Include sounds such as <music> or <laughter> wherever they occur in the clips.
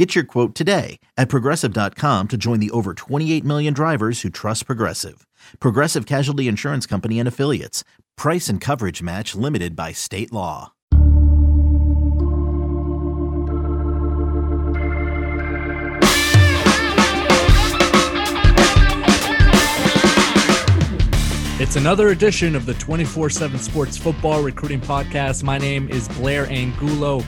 Get your quote today at progressive.com to join the over 28 million drivers who trust Progressive. Progressive Casualty Insurance Company and Affiliates. Price and coverage match limited by state law. It's another edition of the 24 7 Sports Football Recruiting Podcast. My name is Blair Angulo.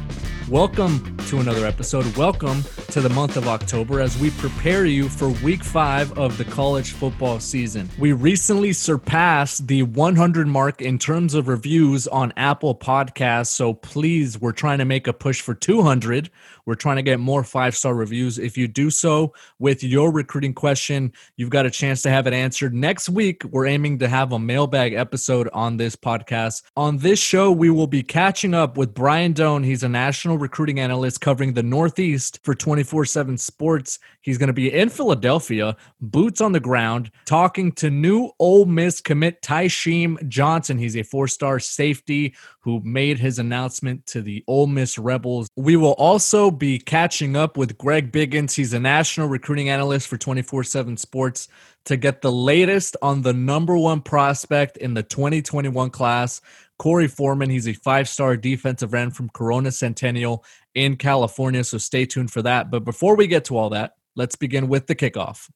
Welcome to another episode. Welcome to the month of October as we prepare you for week five of the college football season. We recently surpassed the 100 mark in terms of reviews on Apple Podcasts. So please, we're trying to make a push for 200. We're trying to get more five star reviews. If you do so with your recruiting question, you've got a chance to have it answered. Next week, we're aiming to have a mailbag episode on this podcast. On this show, we will be catching up with Brian Dohn. He's a national recruiting analyst covering the Northeast for 24 7 Sports. He's going to be in Philadelphia, boots on the ground, talking to new Ole Miss commit Tysheem Johnson. He's a four star safety who made his announcement to the Ole Miss Rebels. We will also be catching up with Greg Biggins. He's a national recruiting analyst for 24 7 Sports to get the latest on the number one prospect in the 2021 class. Korey Foreman, he's a five star defensive end from Corona Centennial in California. So stay tuned for that. But before we get to all that, let's begin with the kickoff.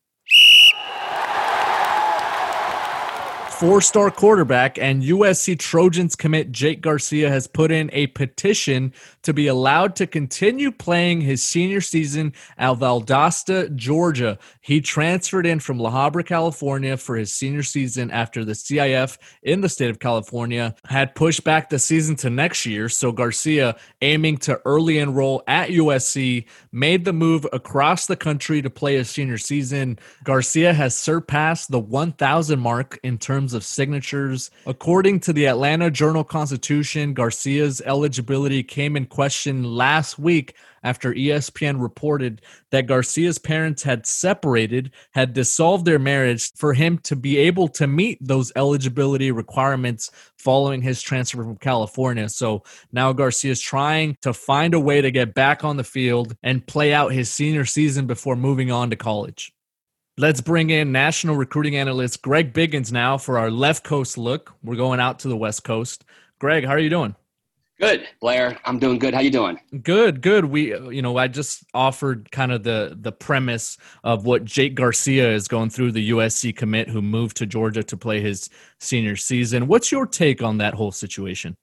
Four star quarterback and USC Trojans commit Jake Garcia has put in a petition to be allowed to continue playing his senior season at Valdosta, Georgia. He transferred in from La Habra, California for his senior season after the CIF in the state of California had pushed back the season to next year. So Garcia, aiming to early enroll at USC, made the move across the country to play his senior season. Garcia has surpassed the 1,000 mark in terms terms of signatures. According to the Atlanta Journal Constitution, Garcia's eligibility came in question last week after ESPN reported that Garcia's parents had separated, had dissolved their marriage for him to be able to meet those eligibility requirements following his transfer from California. So now Garcia is trying to find a way to get back on the field and play out his senior season before moving on to college. Let's bring in national recruiting analyst Greg Biggins now for our left coast look. We're going out to the west coast. Greg, how are you doing? Good, Blair. I'm doing good. How you doing? Good, good. We, you know, I just offered kind of the the premise of what Jake Garcia is going through, the USC commit who moved to Georgia to play his senior season. What's your take on that whole situation?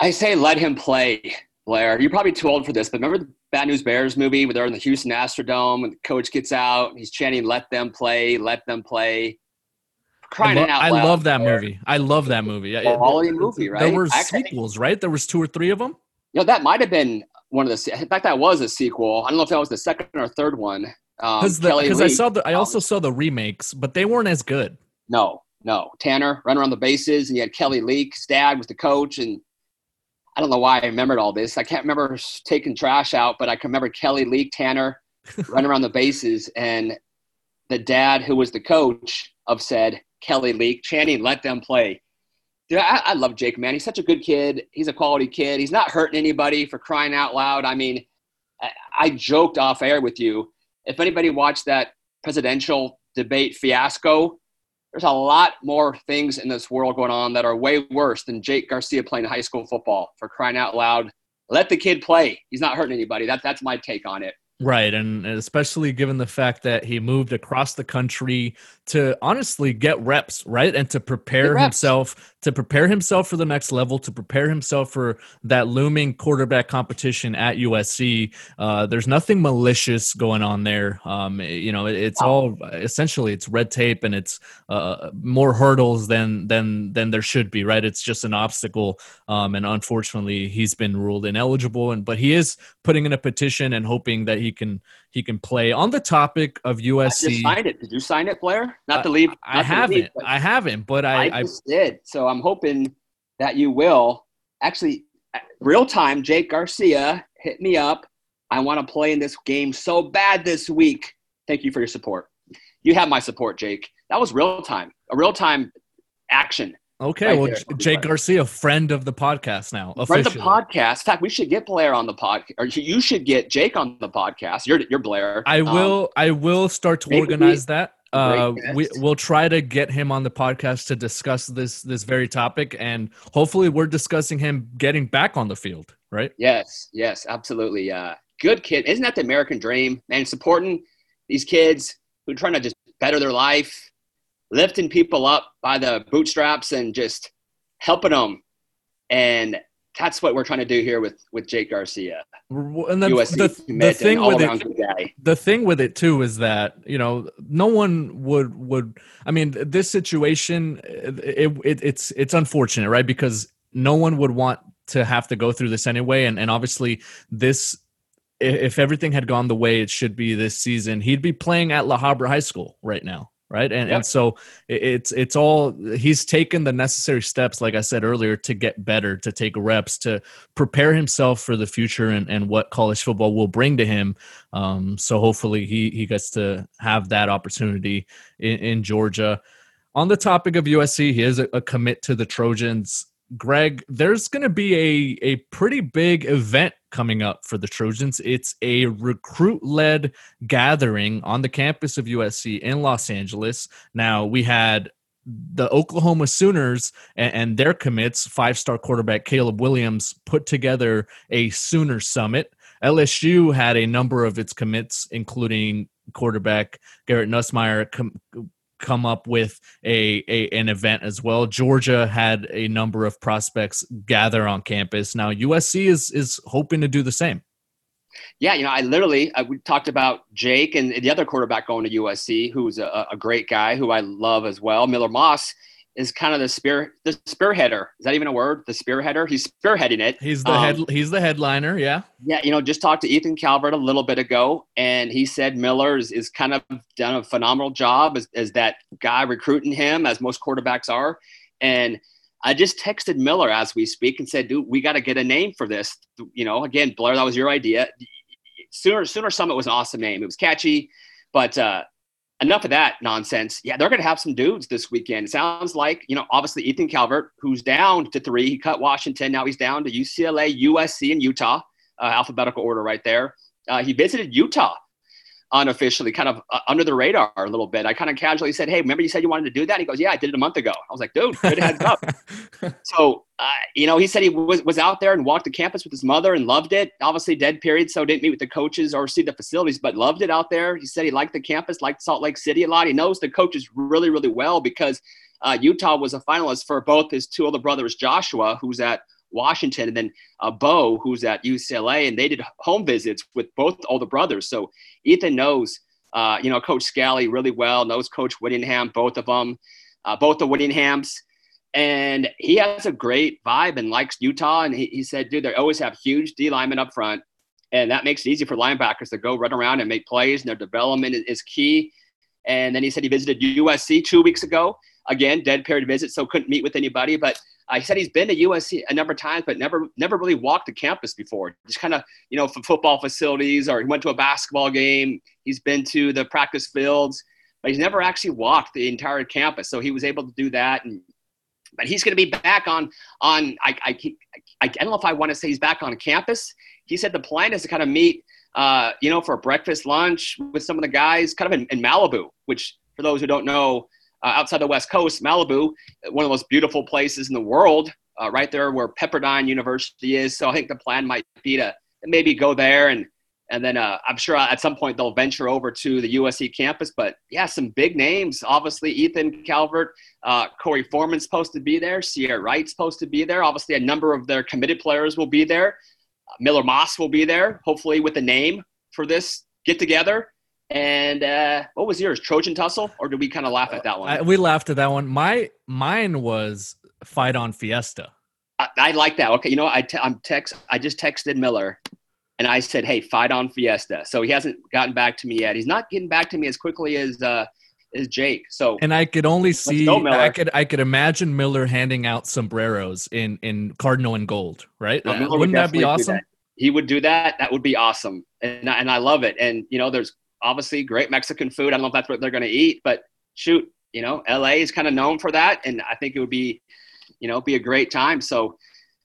I say let him play, Blair. You're probably too old for this, but remember Bad News Bears movie where they're in the Houston Astrodome and the coach gets out. He's chanting, "Let them play, let them play." Crying I, lo- out I love that movie. I love that movie. Quality movie, right? There were sequels, right? There was two or three of them. You know, that might have been one of the. In fact, that was a sequel. I don't know if that was the second or third one. Because um, I saw the, I also um, saw the remakes, but they weren't as good. No, no. Tanner run around the bases, and you had Kelly Leak's dad was the coach, and I don't know why I remembered all this. I can't remember taking trash out, but I can remember Kelly Leak Tanner <laughs> running around the bases, and the dad who was the coach of said Kelly Leak chanting, "Let them play." Dude, I, I love Jake, man. He's such a good kid. He's a quality kid. He's not hurting anybody for crying out loud. I mean, I, I joked off air with you. If anybody watched that presidential debate fiasco, there's a lot more things in this world going on that are way worse than Jake Garcia playing high school football. For crying out loud, let the kid play. He's not hurting anybody. That, that's my take on it. Right. And especially given the fact that he moved across the country to honestly get reps, right? And to prepare himself to prepare himself for the next level, to prepare himself for that looming quarterback competition at USC. Uh, there's nothing malicious going on there. Um, you know, it's all essentially it's red tape and it's uh, more hurdles than than than there should be. Right? It's just an obstacle, um, and unfortunately, he's been ruled ineligible. And but he is putting in a petition and hoping that he can he can play. On the topic of USC, I signed it. Did you sign it, Blair? not to leave. I haven't. Leave, I haven't, but I, I just I, did. So I'm hoping that you will. Actually, real time, Jake Garcia hit me up. I want to play in this game so bad this week. Thank you for your support. You have my support, Jake. That was real time, a real time action. Okay, right well, there. Jake Garcia, friend of the podcast now. Friend of the podcast. In fact, we should get Blair on the podcast, or you should get Jake on the podcast. You're, you're Blair. I will. Um, I will start to organize that. Uh, we we'll try to get him on the podcast to discuss this this very topic, and hopefully, we're discussing him getting back on the field. Right? Yes. Yes. Absolutely. Uh, good kid. Isn't that the American dream, man? Supporting these kids who are trying to just better their life lifting people up by the bootstraps and just helping them. And that's what we're trying to do here with with Jake Garcia. And then USC the, the thing with it, the thing with it too is that you know no one would would. I mean, this situation it, it it's it's unfortunate, right? Because no one would want to have to go through this anyway, and and obviously this. If everything had gone the way it should be this season, he'd be playing at La Habra High School right now right? And, yep. and so it's it's all he's taken the necessary steps like i said earlier to get better to take reps to prepare himself for the future and, and what college football will bring to him. Um, so hopefully he he gets to have that opportunity in, in georgia. On the topic of usc he is a, a commit to the trojans Greg, there's going to be a, a pretty big event coming up for the Trojans. It's a recruit led gathering on the campus of USC in Los Angeles. Now, we had the Oklahoma Sooners and, and their commits, five star quarterback Caleb Williams, put together a Sooner Summit. LSU had a number of its commits, including quarterback Garrett Nussmeier, com- come up with a, a, an event as well. Georgia had a number of prospects gather on campus. Now USC is is hoping to do the same. Yeah, you know, I literally I, we talked about Jake and the other quarterback going to USC, who's a, a great guy who I love as well, Miller Moss is kind of the spear the spearheader. Is that even a word? The spearheader. He's spearheading it. He's the um, head. He's the headliner. Yeah. Yeah. You know, just talked to Ethan Calvert a little bit ago, and he said Miller is, is kind of done a phenomenal job as, as that guy recruiting him, as most quarterbacks are. And I just texted Miller as we speak and said, "Dude, we got to get a name for this." You know, again, Blair, that was your idea. Sooner Sooner Summit was an awesome name. It was catchy, but uh, enough of that nonsense. Yeah, they're going to have some dudes this weekend. It sounds like, you know, obviously Ethan Calvert, who's down to three. He cut Washington. Now he's down to UCLA, USC, and Utah. Uh, alphabetical order right there. Uh, he visited Utah unofficially, kind of uh, under the radar a little bit. I kind of casually said, "Hey, remember you said you wanted to do that?" he goes, "Yeah, I did it a month ago." I was like, "Dude, good heads up." <laughs> so, uh, you know, he said he was was out there and walked the campus with his mother and loved it. Obviously, dead period, so didn't meet with the coaches or see the facilities, but loved it out there. He said he liked the campus, liked Salt Lake City a lot. He knows the coaches really, really well because uh, Utah was a finalist for both his two older brothers, Joshua, who's at Washington, and then uh, Bo, who's at UCLA, and they did home visits with both older brothers. So Ethan knows, uh, you know, Coach Scalley really well, knows Coach Whittingham, both of them, uh, both the Whittinghams. And he has a great vibe and likes Utah. And he, he said, dude, they always have huge D linemen up front. And that makes it easy for linebackers to go run around and make plays, and their development is, is key. And then he said he visited USC two weeks ago. Again, dead period visit, so couldn't meet with anybody. But he said he's been to USC a number of times, but never never really walked the campus before. Just kind of you know for football facilities, or he went to a basketball game. He's been to the practice fields, but he's never actually walked the entire campus. So he was able to do that, and but he's going to be back on on. I, I I don't know if I want to say he's back on campus. He said the plan is to kind of meet, uh, you know, for breakfast lunch with some of the guys, kind of in, in Malibu, which for those who don't know uh, outside the West Coast, Malibu, one of the most beautiful places in the world, uh, right there where Pepperdine University is. So I think the plan might be to maybe go there and and then uh, I'm sure at some point they'll venture over to the USC campus. But yeah, some big names. Obviously, Ethan Calvert, uh, Korey Foreman's supposed to be there. Ceyair Wright's supposed to be there. Obviously, a number of their committed players will be there. Uh, Miller Moss will be there, hopefully with a name for this get together. And uh, what was yours? Trojan Tussle, or did we kind of laugh at that one? I, we laughed at that one. My mine was Fight on Fiesta. I, I like that. Okay, you know, I te- I'm text. I just texted Miller, and I said, "Hey, fight on Fiesta." So he hasn't gotten back to me yet. He's not getting back to me as quickly as uh, is Jake. So and I could only see I could I could imagine Miller handing out sombreros in in cardinal and gold, right? No, uh, Wouldn't that be awesome? That. He would do that. That would be awesome, and and I love it. And you know, there's obviously great Mexican food. I don't know if that's what they're going to eat, but shoot, you know, LA is kind of known for that, and I think it would be, you know, be a great time. So,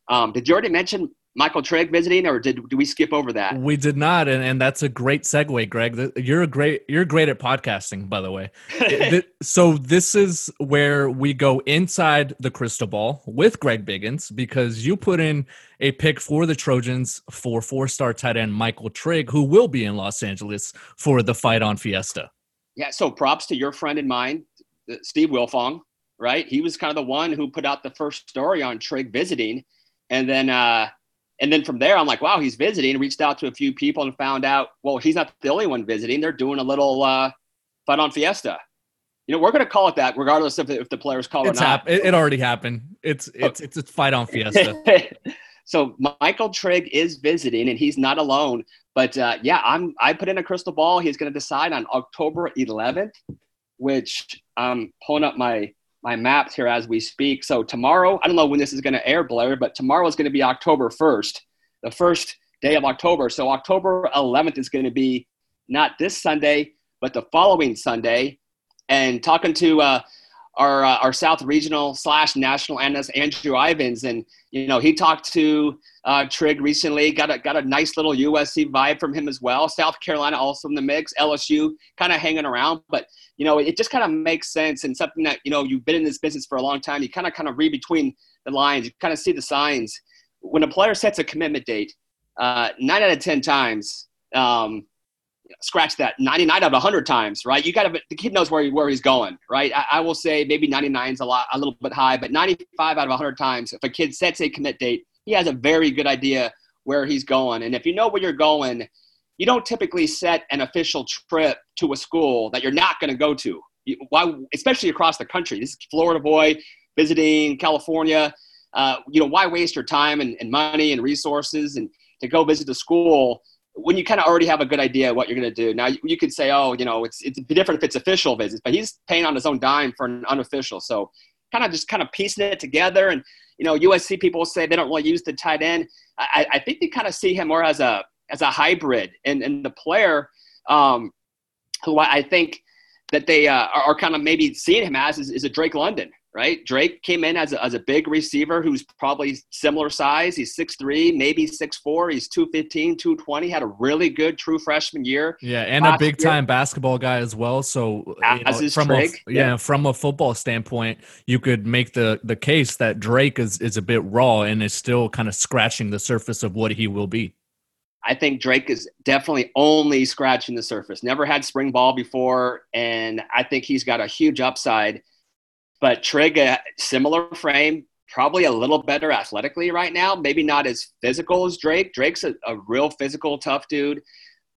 um, did you already mention Michael Trigg visiting, or did, did we skip over that? We did not, and, and that's a great segue, Greg. You're a great you're great at podcasting, by the way. <laughs> so this is where we go inside the crystal ball with Greg Biggins because you put in a pick for the Trojans for four star tight end Michael Trigg, who will be in Los Angeles for the fight on Fiesta. Yeah, so props to your friend and mine, Steve Wiltfong. Right, he was kind of the one who put out the first story on Trigg visiting, and then. uh and then from there, I'm like, wow, he's visiting. Reached out to a few people and found out, well, he's not the only one visiting. They're doing a little uh, fun on Fiesta. You know, we're going to call it that, regardless of if the players call it's it or not. Hap- it, it, already happened. It's it's it's a fight on Fiesta. <laughs> so Michael Trigg is visiting, and he's not alone. But uh, yeah, I'm I put in a crystal ball. He's going to decide on October 11th, which I'm pulling up my my maps here as we speak. So tomorrow, I don't know when this is going to air, Blair, but tomorrow is going to be October 1st, the first day of October. So October 11th is going to be not this Sunday, but the following Sunday. And talking to uh, our uh, our South Regional slash National analyst Andrew Ivins, and you know he talked to uh, Trigg recently. Got a got a nice little USC vibe from him as well. South Carolina also in the mix. LSU kind of hanging around, but you know it just kind of makes sense and something that you know you've been in this business for a long time. You kind of kind of read between the lines. You kind of see the signs when a player sets a commitment date. Uh, nine out of ten times. Um, scratch that 99 out of 100 times, right? You got to, the kid knows where, he, where he's going, right? I, I, will say maybe 99 is a lot, a little bit high, but 95 out of 100 times, if a kid sets a commit date, he has a very good idea where he's going. And if you know where you're going, you don't typically set an official trip to a school that you're not going to go to. Why, especially across the country. This is Florida boy visiting California. Uh, you know, why waste your time and, and money and resources and to go visit the school when you kind of already have a good idea what you're going to do. Now you, you, could say, oh, you know, it's it's different if it's official visits, but he's paying on his own dime for an unofficial. So kind of just kind of piecing it together. And you know, USC people say they don't really use the tight end. I, I think they kind of see him more as a as a hybrid, and and the player um, who I think that they uh, are, are kind of maybe seeing him as is, is a Drake London right? Drake came in as a, as a big receiver who's probably similar size. He's 6'3, maybe 6'4. He's 215, 220. Had a really good true freshman year. Yeah, and a big time basketball guy as well. So as know, from a, yeah, yeah, from a football standpoint, you could make the the case that Drake is is a bit raw and is still kind of scratching the surface of what he will be. I think Drake is definitely only scratching the surface. Never had spring ball before, and I think he's got a huge upside – but Trigg, a similar frame, probably a little better athletically right now. Maybe not as physical as Drake. Drake's a, a real physical, tough dude.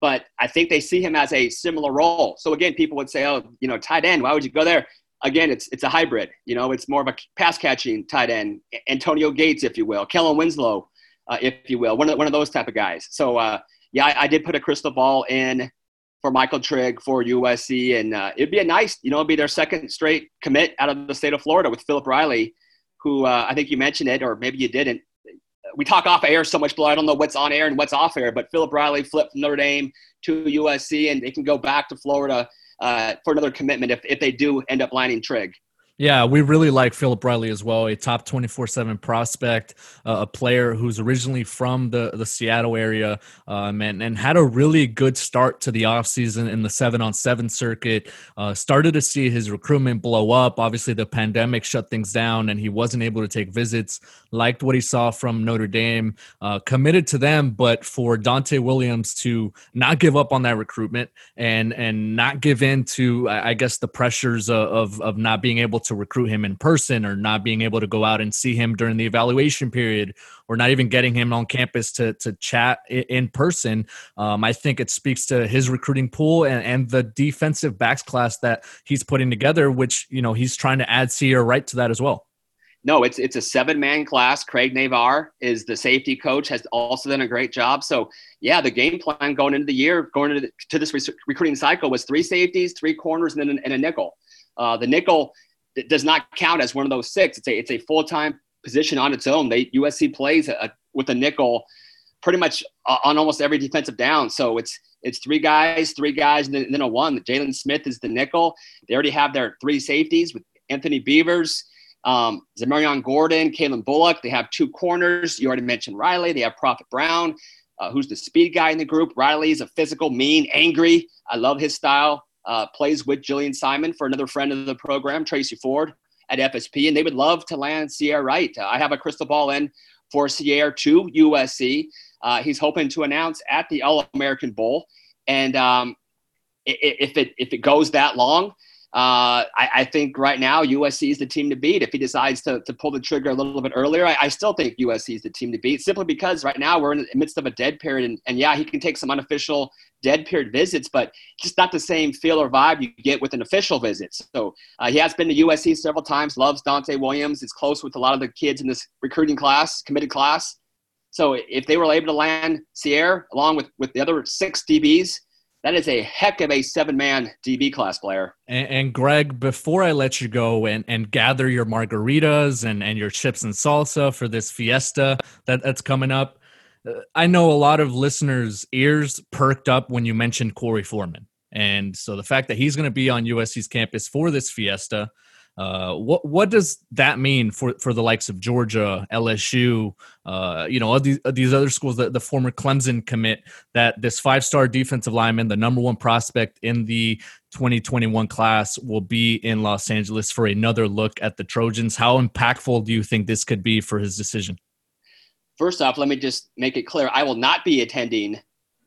But I think they see him as a similar role. So again, people would say, "Oh, you know, tight end. Why would you go there?" Again, it's it's a hybrid. You know, it's more of a pass catching tight end, Antonio Gates, if you will, Kellen Winslow, uh, if you will, one of one of those type of guys. So uh, yeah, I, I, did put a crystal ball in for Michael Trigg for USC, and uh, it'd be a nice, you know, it'd be their second straight commit out of the state of Florida with Philip Riley, who uh, I think you mentioned it, or maybe you didn't. We talk off air so much, but I don't know what's on air and what's off air. But Philip Riley flipped from Notre Dame to USC, and they can go back to Florida uh, for another commitment if, if they do end up lining Trigg. Yeah, we really like Philip Riley as well, a top 24 7 prospect, uh, a player who's originally from the, the Seattle area um, and, and had a really good start to the offseason in the seven on seven circuit. Uh, started to see his recruitment blow up. Obviously, the pandemic shut things down and he wasn't able to take visits. Liked what he saw from Notre Dame, uh, committed to them, but for Donte Williams to not give up on that recruitment and, and not give in to, I guess, the pressures of, of, of not being able to to recruit him in person or not being able to go out and see him during the evaluation period or not even getting him on campus to, to chat in person. Um, I think it speaks to his recruiting pool and, and the defensive backs class that he's putting together, which, you know, he's trying to add Ceyair Wright to that as well. no, it's it's a seven man class. Craig Naivar is the safety coach, has also done a great job. So yeah, the game plan going into the year, going into the, to this recruiting cycle was three safeties, three corners, and then and a nickel. Uh, the nickel does not count as one of those six. It's a it's a full time position on its own. They USC plays a, with a nickel pretty much on almost every defensive down. So it's it's three guys, three guys, and then, and then a one. Jaylin Smith is the nickel. They already have their three safeties with Anthony Beavers, um, Xamarion Gordon, Calen Bullock. They have two corners. You already mentioned Riley. They have Prophet Brown, uh, who's the speed guy in the group. Riley is a physical, mean, angry. I love his style. Uh, plays with Jillian Simon for another friend of the program, Tracy Ford at FSP, and they would love to land Ceyair Wright. Uh, I have a crystal ball in for Ceyair to USC. Uh, he's hoping to announce at the All American Bowl, and um, if it if it goes that long, uh, I, I, think right now USC is the team to beat. If he decides to, to pull the trigger a little bit earlier, I, I, still think USC is the team to beat simply because right now we're in the midst of a dead period. And, and yeah, he can take some unofficial dead period visits, but just not the same feel or vibe you get with an official visit. So uh, he has been to USC several times, loves Donte Williams, is close with a lot of the kids in this recruiting class, committed class. So if they were able to land Ceyair along with, with the other six DBs, that is a heck of a seven man DB class player. And, and, Greg, before I let you go and, and gather your margaritas and, and your chips and salsa for this fiesta that, that's coming up, I know a lot of listeners' ears perked up when you mentioned Korey Foreman. And so the fact that he's going to be on USC's campus for this fiesta, uh, what what does that mean for, for the likes of Georgia, LSU, uh, you know, these, these other schools, the, the former Clemson commit, that this five star defensive lineman, the number one prospect in the 2021 class, will be in Los Angeles for another look at the Trojans? How impactful do you think this could be for his decision? First off, let me just make it clear I will not be attending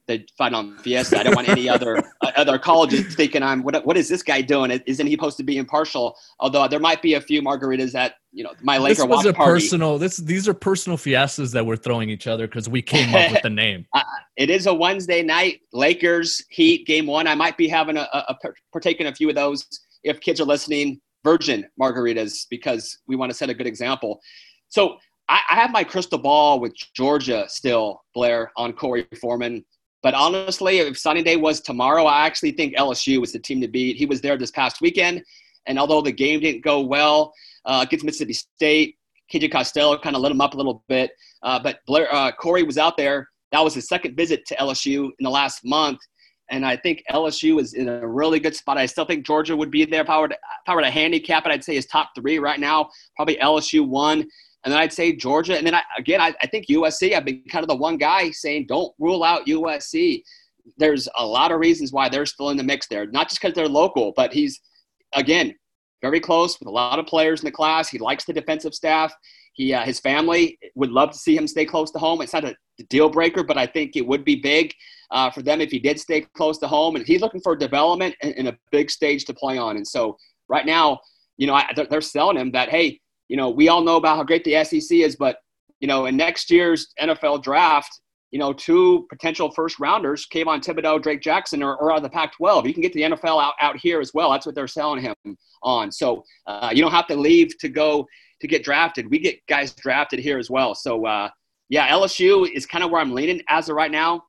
the Final Fiesta. I don't want any other <laughs> uh, other colleges thinking I'm what what is this guy doing? Isn't he supposed to be impartial? Although there might be a few margaritas at you know my Laker this was a party. personal. This these are personal fiestas that we're throwing each other because we came up with the <laughs> name. uh, it is a Wednesday night Lakers Heat game one. I might be having a, a, a partaking a few of those if kids are listening. Virgin margaritas because we want to set a good example. So I, I have my crystal ball with Georgia still, Blair, on Korey Foreman. But honestly, if Sunny Day was tomorrow, I actually think LSU was the team to beat. He was there this past weekend, and although the game didn't go well uh, against Mississippi State, KJ Costello kind of lit him up a little bit. Uh, but Blair, uh, Korey was out there. That was his second visit to LSU in the last month. And I think LSU is in a really good spot. I still think Georgia would be there. If I were to, if I were to handicap it, I'd say his top three right now. Probably LSU one. And then I'd say Georgia. And then I, again, I, I think USC. I've been kind of the one guy saying don't rule out USC. There's a lot of reasons why they're still in the mix there. Not just because they're local, but he's, again, very close with a lot of players in the class. He likes the defensive staff. He, uh, his family would love to see him stay close to home. It's not a deal breaker, but I think it would be big uh, for them if he did stay close to home. And he's looking for development and, and a big stage to play on. And so right now, you know, I, they're, they're selling him that hey, you know, we all know about how great the SEC is, but you know, in next year's NFL draft, you know, two potential first rounders, Kayvon Thibodeaux, Drake Jackson, are, are out of the Pac-12. You can get the NFL out, out here as well. That's what they're selling him on. So uh, you don't have to leave to go to get drafted. We get guys drafted here as well. So uh, yeah, LSU is kind of where I'm leaning as of right now.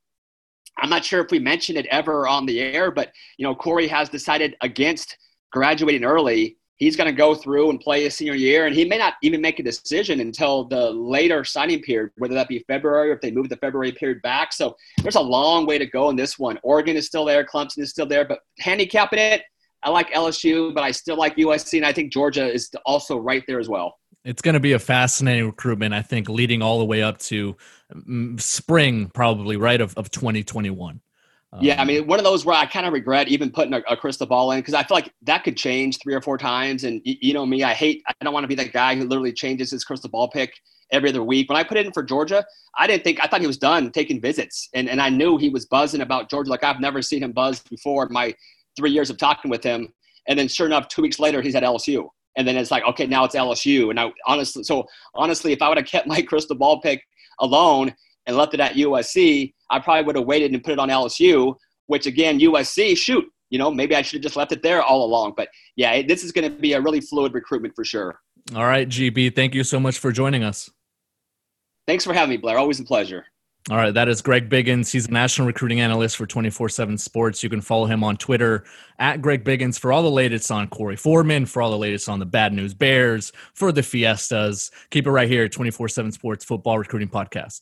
I'm not sure if we mentioned it ever on the air, but you know, Korey has decided against graduating early he's going to go through and play his senior year, and he may not even make a decision until the later signing period, whether that be February or if they move the February period back. So there's a long way to go in this one. Oregon is still there, Clemson is still there, but handicapping it, I like LSU, but I still like USC, and I think Georgia is also right there as well. It's going to be a fascinating recruitment, I think, leading all the way up to mm, spring, probably, right, of, of 2021 yeah, I um, mean, one of those where I kind of regret even putting a, a crystal ball in because I feel like that could change three or four times. And you, you know me, I hate, I don't want to be that guy who literally changes his crystal ball pick every other week. When I put it in for Georgia, I didn't think, I thought he was done taking visits. And, and I knew he was buzzing about Georgia. Like I've never seen him buzz before my three years of talking with him. And then sure enough, two weeks later, he's at LSU. And then it's like, okay, now it's LSU. And I honestly, so honestly, if I would have kept my <laughs> crystal ball pick alone and left it at USC, I probably would have waited and put it on LSU, which again, USC, shoot, you know, maybe I should have just left it there all along. But yeah, this is going to be a really fluid recruitment for sure. All right, GB, thank you so much for joining us. Thanks for having me, Blair. Always a pleasure. All right, that is Greg Biggins. He's a national recruiting analyst for 24 7 Sports. You can follow him on Twitter at Greg Biggins for all the latest on Korey Foreman, for all the latest on the Bad News Bears, for the Fiestas. Keep it right here 24 7 Sports Football Recruiting Podcast.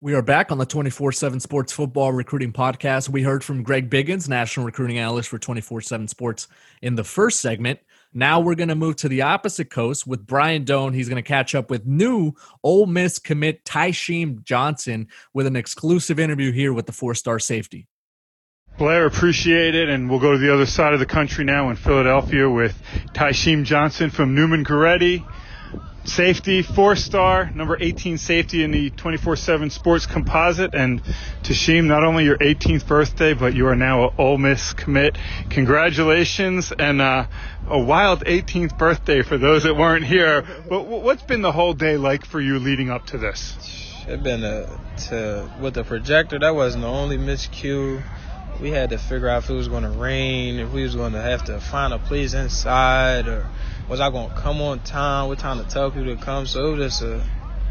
We are back on the 24 7 Sports Football Recruiting Podcast. We heard from Greg Biggins, National Recruiting Analyst for 24 7 Sports, in the first segment. Now we're going to move to the opposite coast with Brian Dohn. He's going to catch up with new Ole Miss commit Tysheem Johnson with an exclusive interview here with the four star safety. Blair, appreciate it. And we'll go to the other side of the country now in Philadelphia with Tysheem Johnson from Neumann Goretti. Safety, four star, number 18 safety in the 24 7 sports composite. And Tysheem, not only your 18th birthday, but you are now an Ole Miss commit. Congratulations and uh, a wild 18th birthday for those that weren't here. But what's been the whole day like for you leading up to this? It's been a, to, with the projector, that wasn't the only miscue we had to figure out if it was going to rain, if we was going to have to find a place inside, or was I going to come on time, what time to tell people to come. So it was just a,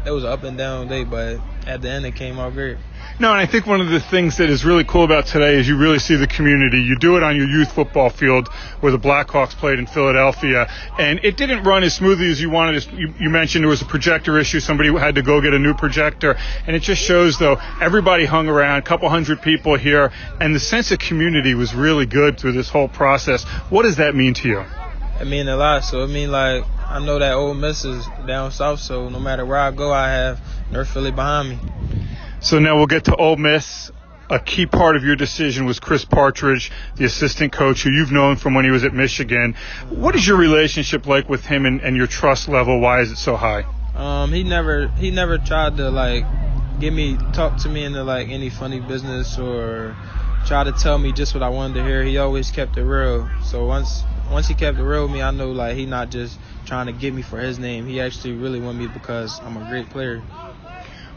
it was an up and down day, but at the end it came out great. No, and I think one of the things that is really cool about today is you really see the community. You do it on your youth football field where the Blackhawks played in Philadelphia, and it didn't run as smoothly as you wanted. You, you mentioned there was a projector issue. Somebody had to go get a new projector, and it just shows though everybody hung around, a couple hundred people here, and the sense of community was really good through this whole process. What does that mean to you? It mean a lot. So it mean like I know that Ole Miss is down south, so no matter where I go, I have North Philly behind me. So now we'll get to Ole Miss. A key part of your decision was Chris Partridge, the assistant coach who you've known from when he was at Michigan. What is your relationship like with him and, and your trust level? Why is it so high? Um, he never he never tried to like give me talk to me into like any funny business or try to tell me just what I wanted to hear. He always kept it real. So once once he kept it real with me, I know like he not just trying to get me for his name. He actually really want me because I'm a great player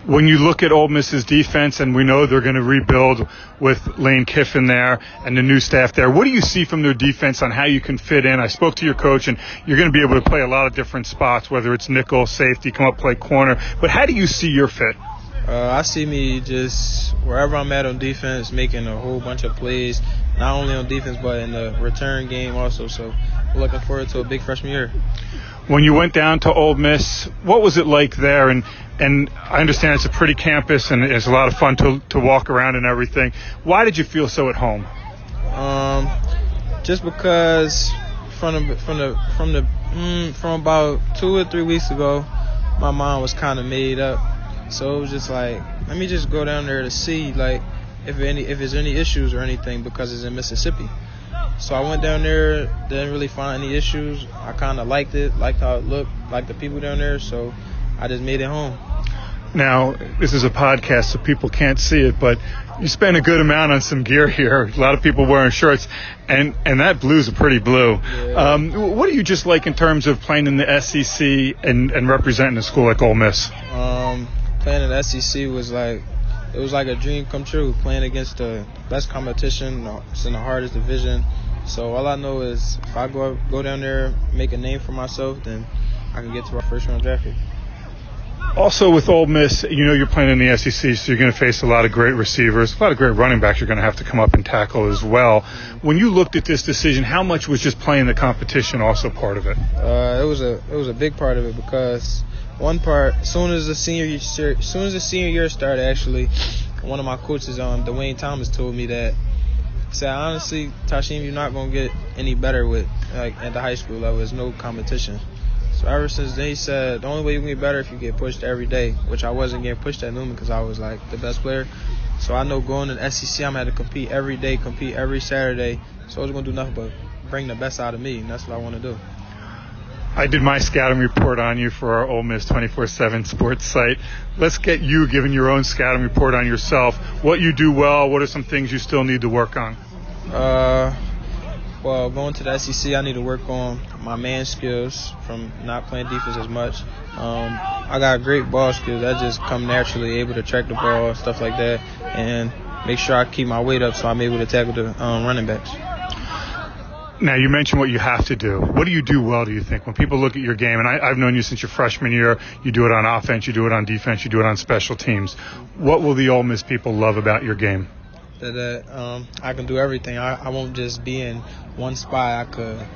when you look at Ole Miss's defense, and we know they're going to rebuild with Lane Kiffin there and the new staff there, what do you see from their defense on how you can fit in? I spoke to your coach, and you're going to be able to play a lot of different spots, whether it's nickel, safety, come up, play corner. But how do you see your fit? Uh, I see me just wherever I'm at on defense, making a whole bunch of plays, not only on defense but in the return game also. So, looking forward to a big freshman year. When you went down to Ole Miss, what was it like there? And and I understand it's a pretty campus and it's a lot of fun to to walk around and everything. Why did you feel so at home? Um, just because from the from the from the mm, from about two or three weeks ago, my mind was kind of made up. So it was just like, let me just go down there to see like if any if there's any issues or anything because it's in Mississippi. So I went down there, didn't really find any issues. I kind of liked it, liked how it looked, liked the people down there. So I just made it home. Now, this is a podcast, so people can't see it, but you spent a good amount on some gear here. A lot of people wearing shirts, and and that blue's a pretty blue. Yeah. Um, what do you just like in terms of playing in the SEC and, and representing a school like Ole Miss? Um, playing in the SEC was like it was like a dream come true. Playing against the best competition, it's in the hardest division. So all I know is if I go go down there, make a name for myself, then I can get to our first round draft pick. Also, with Ole Miss, you know you're playing in the SEC, so you're going to face a lot of great receivers, a lot of great running backs. You're going to have to come up and tackle as well. When you looked at this decision, how much was just playing the competition also part of it? Uh, it was a it was a big part of it because one part, as soon as the senior year, soon as the senior year started, actually, one of my coaches, um, Dwayne Thomas, told me that. Said honestly, Tysheem, you're not gonna get any better with like at the high school level. There's no competition. So ever since then, he said the only way you can get better if you get pushed every day, which I wasn't getting pushed at Neumann because I was like the best player. So I know going to the SEC, I'm going to compete every day, compete every Saturday. So I was gonna do nothing but bring the best out of me, and that's what I want to do. I did my scouting report on you for our Ole Miss 24/7 sports site. Let's get you giving your own scouting report on yourself. What you do well. What are some things you still need to work on? Uh, well, going to the SEC, I need to work on my man skills from not playing defense as much. Um, I got great ball skills. I just come naturally, able to track the ball, and stuff like that, and make sure I keep my weight up so I'm able to tackle the um, running backs. Now you mentioned what you have to do. What do you do well? Do you think when people look at your game? And I, have known you since your freshman year. You do it on offense, you do it on defense, you do it on special teams. What will the Ole Miss people love about your game? That uh, um, I can do everything. I, I won't just be in one spot. I could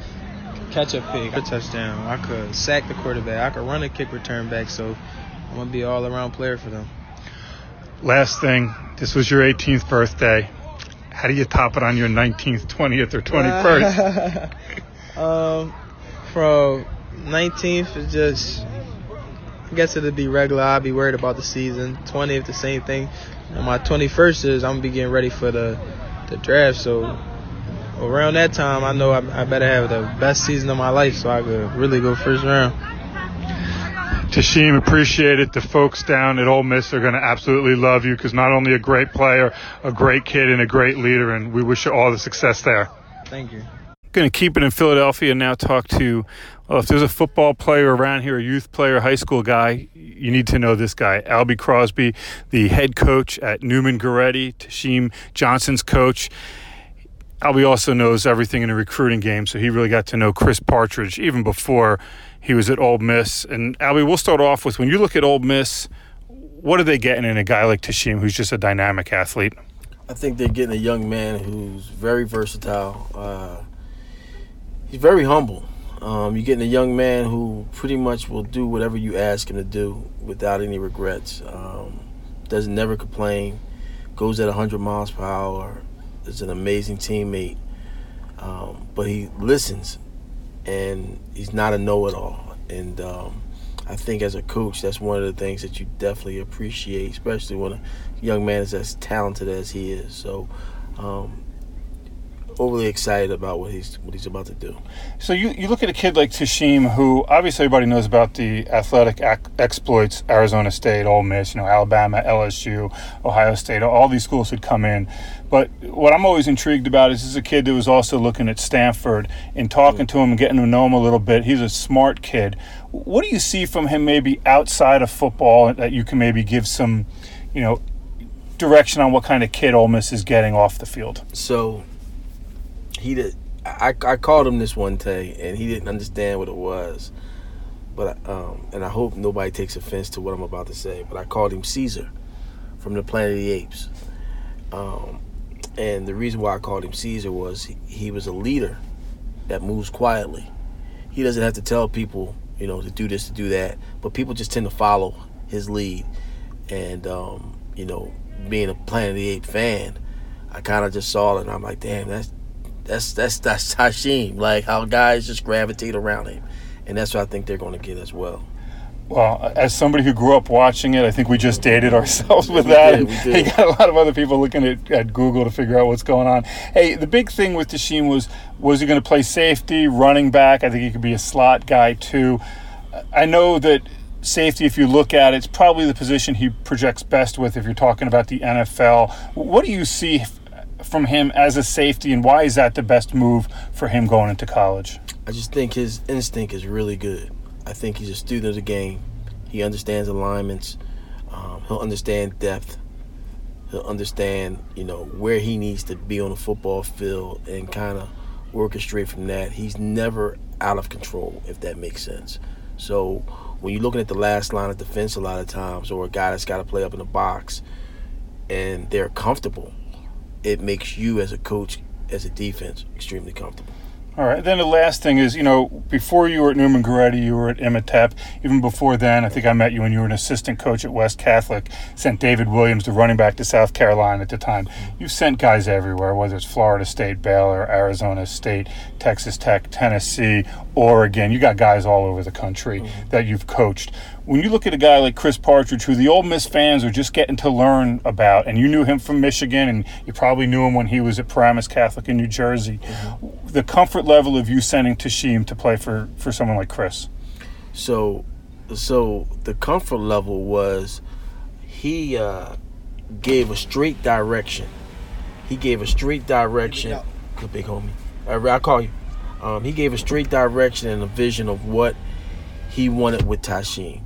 catch a pick, a touchdown. I could sack the quarterback. I could run a kick return back. So I'm gonna be an all around player for them. Last thing, this was your 18th birthday. How do you top it on your 19th, 20th, or 21st? <laughs> um, from 19th, it just, I guess it'll be regular. I'll be worried about the season. 20th, the same thing. And my 21st is I'm gonna be getting ready for the, the draft. So around that time, I know I, I better have the best season of my life so I could really go first round. Tysheem, appreciate it. The folks down at Ole Miss are going to absolutely love you because not only a great player, a great kid, and a great leader, and we wish you all the success there. Thank you. Going to keep it in Philadelphia and now talk to, well, if there's a football player around here, a youth player, high school guy, you need to know this guy, Albie Crosby, the head coach at Neumann Goretti, Tysheem Johnson's coach. Albie also knows everything in a recruiting game, so he really got to know Chris Partridge even before he was at Ole Miss. And Albie, we'll start off with when you look at Ole Miss, what are they getting in a guy like Tysheem, who's just a dynamic athlete? I think they're getting a young man who's very versatile. Uh, he's very humble. Um, you're getting a young man who pretty much will do whatever you ask him to do without any regrets. Um, doesn't never complain. Goes at 100 miles per hour. Is an amazing teammate. Um, but he listens and he's not a know-it-all. And um, I think as a coach, that's one of the things that you definitely appreciate, especially when a young man is as talented as he is. So um, overly excited about what he's what he's about to do. So you, you look at a kid like Tysheem, who obviously everybody knows about the athletic ac- exploits, Arizona State, Ole Miss, you know, Alabama, LSU, Ohio State, all these schools would come in. But what I'm always intrigued about is this is a kid that was also looking at Stanford and talking to him and getting to know him a little bit. He's a smart kid. What do you see from him maybe outside of football that you can maybe give some, you know, direction on what kind of kid Ole Miss is getting off the field? So he did. I, I called him this one day, and he didn't understand what it was. But um, and I hope nobody takes offense to what I'm about to say. But I called him Caesar from the Planet of the Apes. Um, and the reason why I called him Caesar was he, he was a leader that moves quietly. He doesn't have to tell people, you know, to do this, to do that. But people just tend to follow his lead. And um, you know, being a Planet of the Apes fan, I kind of just saw it, and I'm like, damn, that's that's that's that's Tysheem. Like how guys just gravitate around him, and that's what I think they're going to get as well. Well, as somebody who grew up watching it, I think we just dated ourselves <laughs> with that. Did, and he <laughs> got a lot of other people looking at, at Google to figure out what's going on. Hey, the big thing with Tysheem was was he going to play safety, running back? I think he could be a slot guy too. I know that safety, if you look at it, it's probably the position he projects best with if you're talking about the NFL. What do you see from him as a safety, and why is that the best move for him going into college? I just think his instinct is really good. I think he's a student of the game. He understands alignments. Um, he'll understand depth. He'll understand, you know, where he needs to be on the football field and kind of orchestrate from that. He's never out of control, if that makes sense. So when you're looking at the last line of defense a lot of times, or a guy that's got to play up in the box, and they're comfortable, it makes you as a coach, as a defense, extremely comfortable. All right. Then the last thing is, you know, before you were at Neumann Goretti, you were at Imhotep. Even before then, I think I met you when you were an assistant coach at West Catholic. Sent David Williams, the running back, to South Carolina at the time. You've sent guys everywhere, whether it's Florida State, Baylor, Arizona State, Texas Tech, Tennessee, Oregon. You got guys all over the country mm-hmm. that you've coached when you look at a guy like Chris Partridge, who the Ole Miss fans are just getting to learn about, and you knew him from Michigan, and you probably knew him when he was at Paramus Catholic in New Jersey, mm-hmm. the comfort level of you sending Tysheem to play for, for someone like Chris. So, so the comfort level was he uh, gave a straight direction. He gave a straight direction. Good big homie. I'll call you. Um, he gave a straight direction and a vision of what he wanted with Tysheem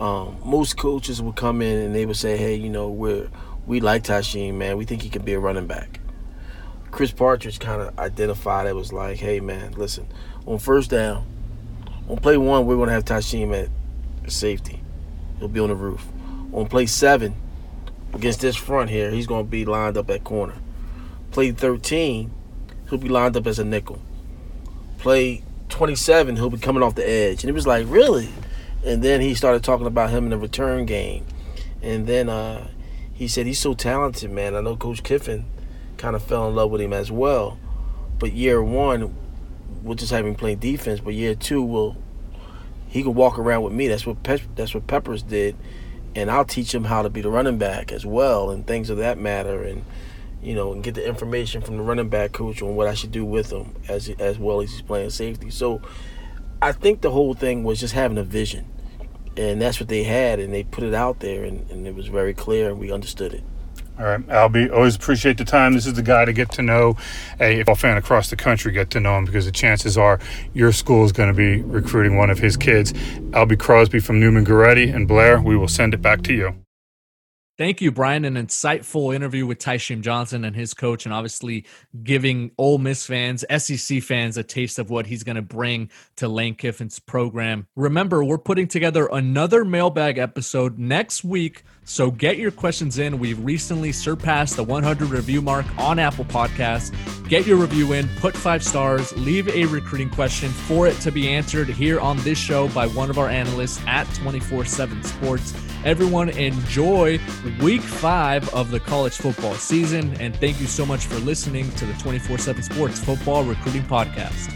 um, most coaches would come in and they would say, "Hey, you know, we're we like Tysheem, man. We think he could be a running back." Chris Partridge kind of identified it was like, "Hey, man, listen, on first down, on play one, we're gonna have Tysheem at safety. He'll be on the roof. On play seven, against this front here, he's gonna be lined up at corner. Play 13, he'll be lined up as a nickel. Play 27, he'll be coming off the edge." And it was like, "Really?" And then he started talking about him in the return game. And then uh, he said he's so talented, man. I know Coach Kiffin kind of fell in love with him as well. But year one, we'll just have him playing defense. But year two, will he can walk around with me. That's what Pe- that's what Peppers did, and I'll teach him how to be the running back as well, and things of that matter, and you know, and get the information from the running back coach on what I should do with him as as well as he's playing safety. So I think the whole thing was just having a vision. And that's what they had, and they put it out there, and, and it was very clear, and we understood it. All right, Albie, always appreciate the time. This is the guy to get to know a football fan across the country, get to know him because the chances are your school is going to be recruiting one of his kids. Albie Crosby from Neumann Goretti and Blair, we will send it back to you. Thank you, Brian. An insightful interview with Tysheem Johnson and his coach, and obviously giving Ole Miss fans, SEC fans, a taste of what he's going to bring to Lane Kiffin's program. Remember, we're putting together another mailbag episode next week, so get your questions in. We've recently surpassed the 100 review mark on Apple Podcasts. Get your review in, put five stars, leave a recruiting question for it to be answered here on this show by one of our analysts at 24 7 Sports. Everyone, enjoy week five of the college football season. And thank you so much for listening to the 24 7 Sports Football Recruiting Podcast.